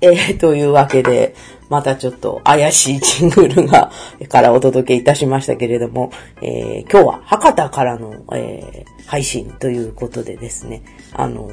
えー、というわけで、またちょっと怪しいジングルが、からお届けいたしましたけれども、えー、今日は博多からの、えー、配信ということでですね、あの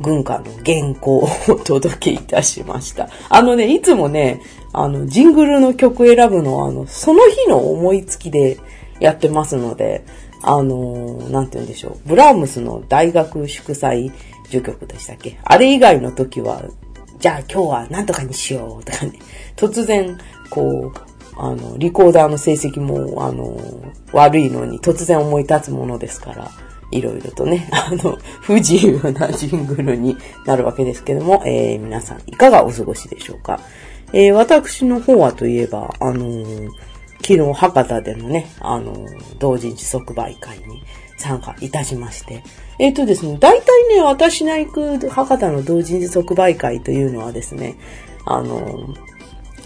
軍歌の原稿をお届けいたしました。あのね、いつもね、あの、ジングルの曲選ぶのは、あの、その日の思いつきでやってますので、あのなんて言うんでしょう。ブラームスの大学祝祭受曲でしたっけ？あれ以外の時は、じゃあ今日は何とかにしようとかね、突然、こう、あの、リコーダーの成績も、あの、悪いのに突然思い立つものですから、いろいろとね、あの、不自由なジングルになるわけですけども、えー、皆さんいかがお過ごしでしょうか。えー、私の方はといえば、あのー、昨日博多でのね、あの同人誌即売会に参加いたしまして、えっ、ー、とですね、大体ね、私が行く博多の同人誌即売会というのはですね、あの、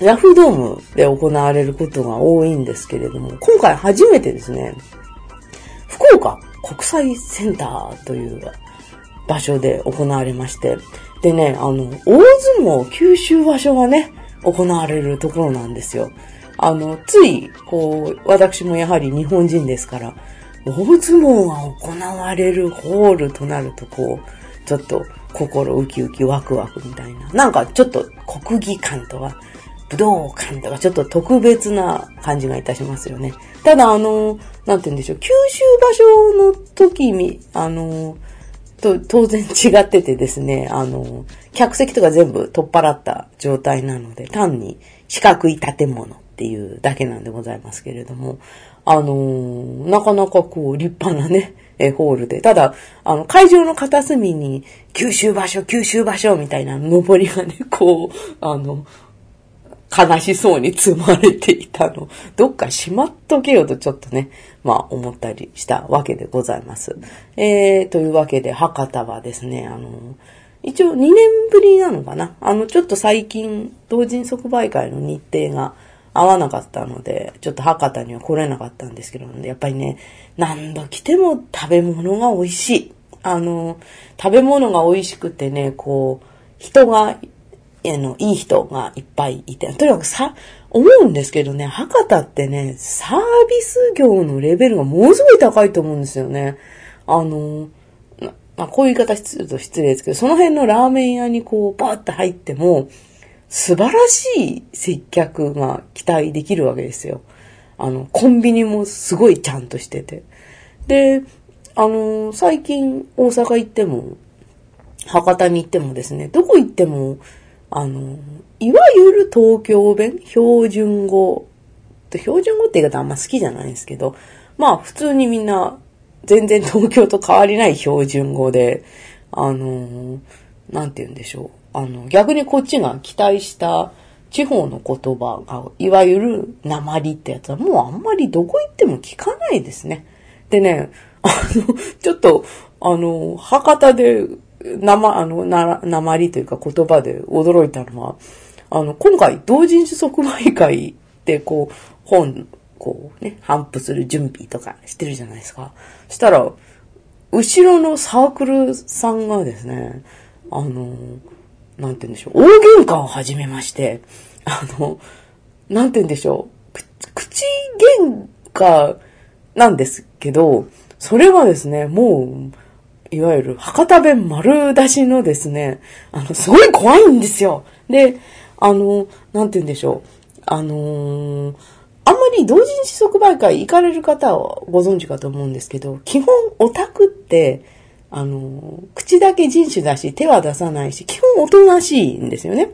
ヤフードームで行われることが多いんですけれども、今回初めてですね、福岡国際センターという場所で行われまして、でね、あの、大相撲九州場所がね、行われるところなんですよ。あの、つい、こう、私もやはり日本人ですから、大相撲が行われるホールとなると、こう、ちょっと心ウキウキワクワクみたいな。なんかちょっと国技館とか、武道館とかちょっと特別な感じがいたしますよね。ただあの、なんて言うんでしょう、九州場所の時に、あの、と、当然違っててですね、あの、客席とか全部取っ払った状態なので、単に四角い建物っていうだけなんでございますけれども、あのー、なかなかこう、立派なね、え、ホールで。ただ、あの、会場の片隅に、九州場所、九州場所みたいな登りがね、こう、あの、悲しそうに積まれていたの。どっかしまっとけよとちょっとね、まあ思ったりしたわけでございます。えー、というわけで、博多はですね、あの、一応2年ぶりなのかなあの、ちょっと最近、同人即売会の日程が合わなかったので、ちょっと博多には来れなかったんですけど、やっぱりね、何度来ても食べ物が美味しい。あの、食べ物が美味しくてね、こう、人が、あの、いい人がいっぱいいて、とにかくさ、思うんですけどね、博多ってね、サービス業のレベルがものすごい高いと思うんですよね。あの、まあ、こういう言い方すると失礼ですけど、その辺のラーメン屋にこう、バーって入っても、素晴らしい接客が期待できるわけですよ。あの、コンビニもすごいちゃんとしてて。で、あの、最近大阪行っても、博多に行ってもですね、どこ行っても、あの、いわゆる東京弁、標準語、標準語って言い方あんま好きじゃないんですけど、まあ普通にみんな全然東京と変わりない標準語で、あの、なんて言うんでしょう。あの、逆にこっちが期待した地方の言葉が、いわゆる鉛ってやつはもうあんまりどこ行っても聞かないですね。でね、あの、ちょっと、あの、博多で、生、あの、な、鉛というか言葉で驚いたのは、あの、今回同人誌即売会でこう、本こうね、反布する準備とかしてるじゃないですか。したら、後ろのサークルさんがですね、あの、なんて言うんでしょう、大喧嘩を始めまして、あの、なんて言うんでしょう、口喧嘩なんですけど、それがですね、もう、いわゆる博多弁丸出しのですね、あの、すごい怖いんですよ。で、あの、なんて言うんでしょう、あのーあんまり同人誌即売会行かれる方はご存知かと思うんですけど、基本オタクって、あの、口だけ人種だし、手は出さないし、基本おとなしいんですよね。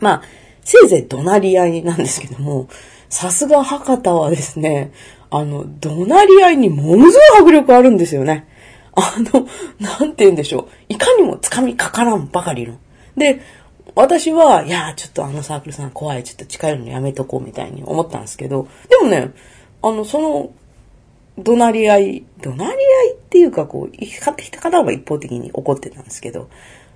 まあ、せいぜい怒鳴り合いなんですけども、さすが博多はですね、あの、怒鳴り合いにものすごい迫力あるんですよね。あの、なんて言うんでしょう。いかにも掴みかからんばかりの。で、私は、いや、ちょっとあのサークルさん怖い、ちょっと近寄るのやめとこうみたいに思ったんですけど、でもね、あの、その、怒鳴り合い、怒鳴り合いっていうか、こう、買ってきた方は一方的に怒ってたんですけど、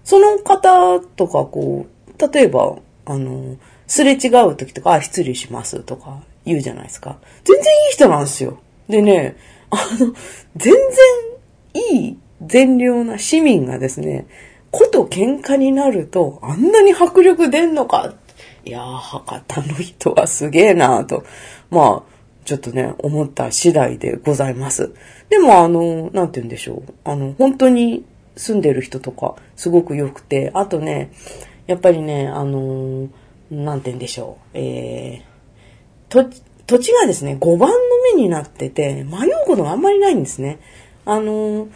その方とか、こう、例えば、あの、すれ違う時とか、あ、失礼しますとか言うじゃないですか。全然いい人なんですよ。でね、あの、全然いい善良な市民がですね、こと喧嘩になると、あんなに迫力出んのか。いやー、博多の人はすげえなと。まあ、ちょっとね、思った次第でございます。でも、あの、なんて言うんでしょう。あの、本当に住んでる人とか、すごく良くて、あとね、やっぱりね、あの、なんて言うんでしょう。えー、土土地がですね、5番の目になってて、迷うことがあんまりないんですね。あの、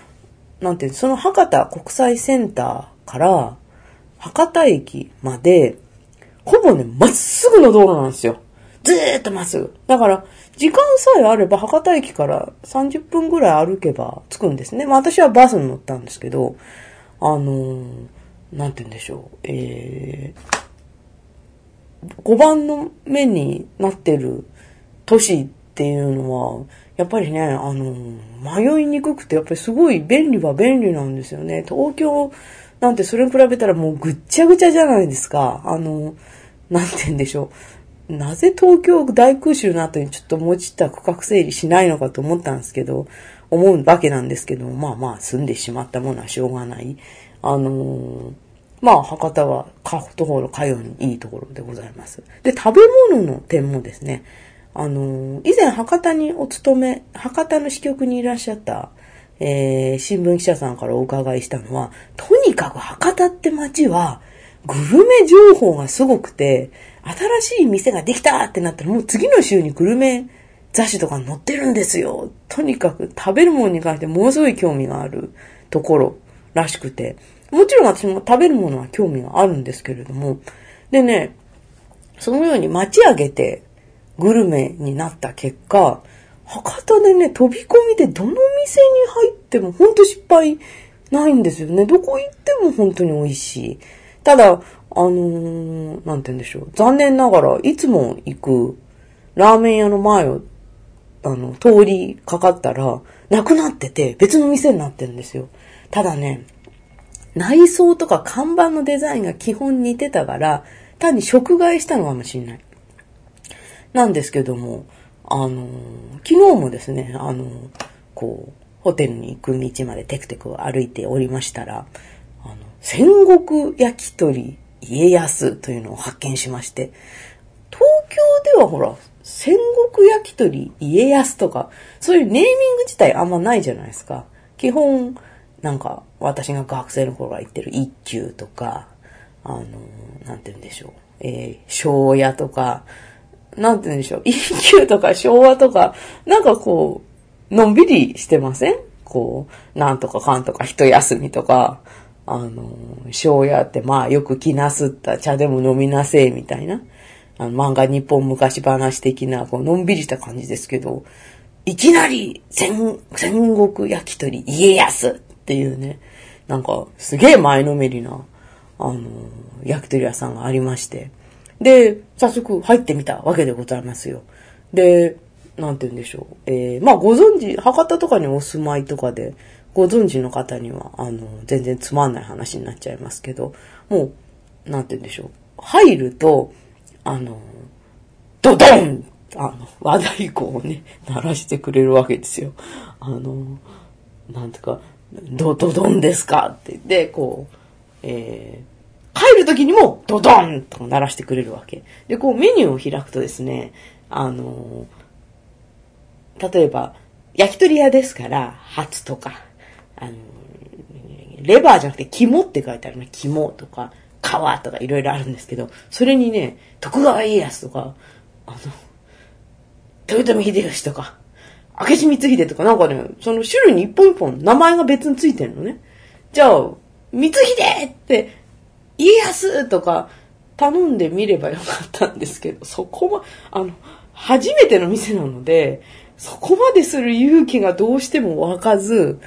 なんていうその博多国際センターから博多駅まで、ほぼね、まっすぐの道路なんですよ。ずーっとまっすぐ。だから、時間さえあれば博多駅から30分ぐらい歩けば着くんですね。まあ私はバスに乗ったんですけど、あのー、なんて言うんでしょう。えー、5番の目になってる都市っていうのは、やっぱりね、あの、迷いにくくて、やっぱりすごい便利は便利なんですよね。東京なんてそれに比べたらもうぐっちゃぐちゃじゃないですか。あの、なんて言うんでしょう。なぜ東京大空襲の後にちょっともうちった区画整理しないのかと思ったんですけど、思うわけなんですけど、まあまあ住んでしまったものはしょうがない。あのまあ、博多は、か、ところ、かよにいいところでございます。で、食べ物の点もですね、あの、以前博多にお勤め、博多の支局にいらっしゃった、えー、新聞記者さんからお伺いしたのは、とにかく博多って街は、グルメ情報がすごくて、新しい店ができたってなったら、もう次の週にグルメ雑誌とか載ってるんですよ。とにかく食べるものに関してものすごい興味があるところらしくて、もちろん私も食べるものは興味があるんですけれども、でね、そのように街上げてグルメになった結果、博多でね、飛び込みでどの店に入ってもほんと失敗ないんですよね。どこ行っても本当に美味しい。ただ、あのー、なんて言うんでしょう。残念ながらいつも行くラーメン屋の前を、あの、通りかかったら、なくなってて別の店になってるんですよ。ただね、内装とか看板のデザインが基本似てたから、単に食害したのかもしれない。なんですけども、あの、昨日もですね、あの、こう、ホテルに行く道までテクテク歩いておりましたら、戦国焼き鳥家康というのを発見しまして、東京ではほら、戦国焼き鳥家康とか、そういうネーミング自体あんまないじゃないですか。基本、なんか、私が学生の頃から言ってる一休とか、あの、なんて言うんでしょう。えー、昭屋とか、なんて言うんでしょう、一休とか昭和とか、なんかこう、のんびりしてません？こう、なんとかかんとか一休みとか、あの、昭和ってまあよく気なすった茶でも飲みなせえみたいな、あの漫画日本昔話的な、こう、のんびりした感じですけど、いきなり戦、戦国焼き鳥家康っていうね、なんかすげえ前のめりな、あの、焼き鳥屋さんがありまして、で、早速入ってみたわけでございますよ。で、なんて言うんでしょう。えー、まあご存知、博多とかにお住まいとかで、ご存知の方には、あの、全然つまんない話になっちゃいますけど、もう、なんて言うんでしょう。入ると、あの、ドドンあの、和太鼓をね、鳴らしてくれるわけですよ。あの、なんていうか、ドドドンですか？って言って、こう、えー、帰る時にもドドンと鳴らしてくれるわけ。で、こうメニューを開くとですね、あの、例えば、焼き鳥屋ですから、ハツとか、あの、レバーじゃなくて肝って書いてあるね。肝とか、皮とかいろいろあるんですけど、それにね、徳川家康とか、あの、豊臣秀吉とか、明智光秀とかなんかね、その種類に一本一本名前が別についてるのね。じゃあ、光秀って家康とか頼んでみればよかったんですけど、そこま、あの、初めての店なので、そこまでする勇気がどうしても湧かず、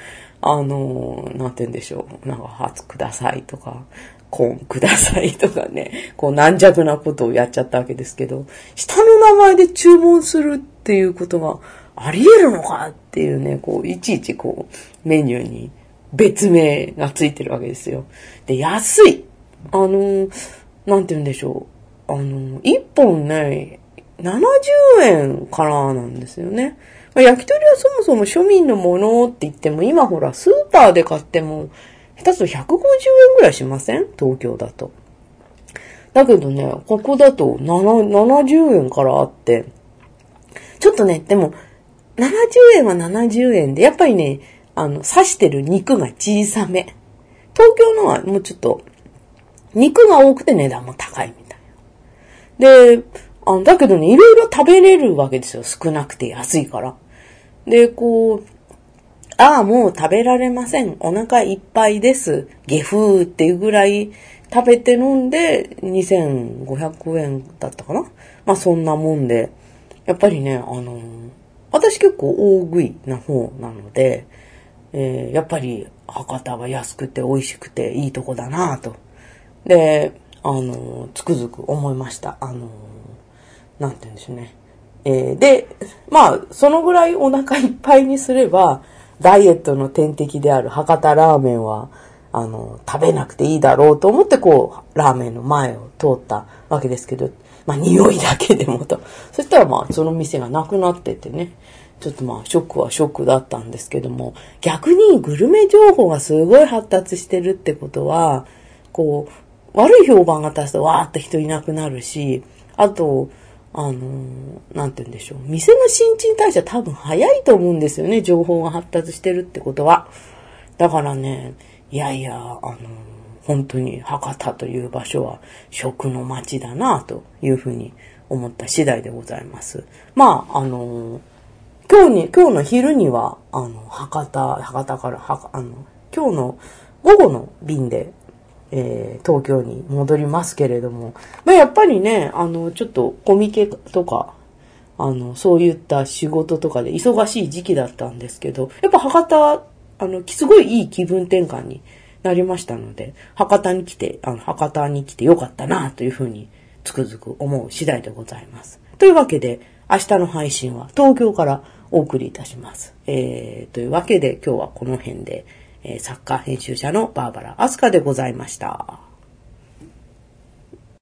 あの、なんて言うんでしょう。なんか、初くださいとか、コーンくださいとかね、こう軟弱なことをやっちゃったわけですけど、下の名前で注文するっていうことがあり得るのかっていうね、こう、いちいちこう、メニューに別名がついてるわけですよ。で、安い。あの、なんて言うんでしょう。あの、一本ね、70円からなんですよね。まあ、焼き鳥はそもそも庶民のものって言っても、今ほら、スーパーで買っても下手すると150円ぐらいしません？東京だと。だけどね、ここだと70円からあって、ちょっとね、でも、70円は70円で、やっぱりね、あの、刺してる肉が小さめ。東京のはもうちょっと、肉が多くて値段も高いみたいな。で、あの、だけどね、いろいろ食べれるわけですよ。少なくて安いから。で、こう、ああ、もう食べられません。お腹いっぱいです。下風っていうぐらい食べて飲んで2500円だったかなまあそんなもんで。やっぱりね、あの私結構大食いな方なので、えー、やっぱり博多は安くて美味しくていいとこだなと。で、あのつくづく思いました。あのなんて言うんでしょうね。えー、で、まあ、そのぐらいお腹いっぱいにすれば、ダイエットの天敵である博多ラーメンは、あの、食べなくていいだろうと思って、こう、ラーメンの前を通ったわけですけど、まあ、匂いだけでもと。そしたら、まあ、その店がなくなっててね、ちょっとまあ、ショックはショックだったんですけども、逆にグルメ情報がすごい発達してるってことは、こう、悪い評判が立つとわーって人いなくなるし、あと、あの、なんて言うんでしょう。店の新陳代謝多分早いと思うんですよね。情報が発達してるってことは。だからね、いやいや、あの、本当に博多という場所は食の街だなというふうに思った次第でございます。まあ、あの、今日に、今日の昼には、あの、博多、博多から、はあの、今日の午後の便でえー、東京に戻りますけれども、まあ、やっぱりね、あの、ちょっとコミケとか、あの、そういった仕事とかで忙しい時期だったんですけど、やっぱ博多、あの、すごいいい気分転換になりましたので、博多に来て、あの、博多に来てよかったな、というふうにつくづく思う次第でございます。というわけで、明日の配信は東京からお送りいたします。えー、というわけで今日はこの辺で、えー、サッカー編集者のバーバラ・アスカでございました。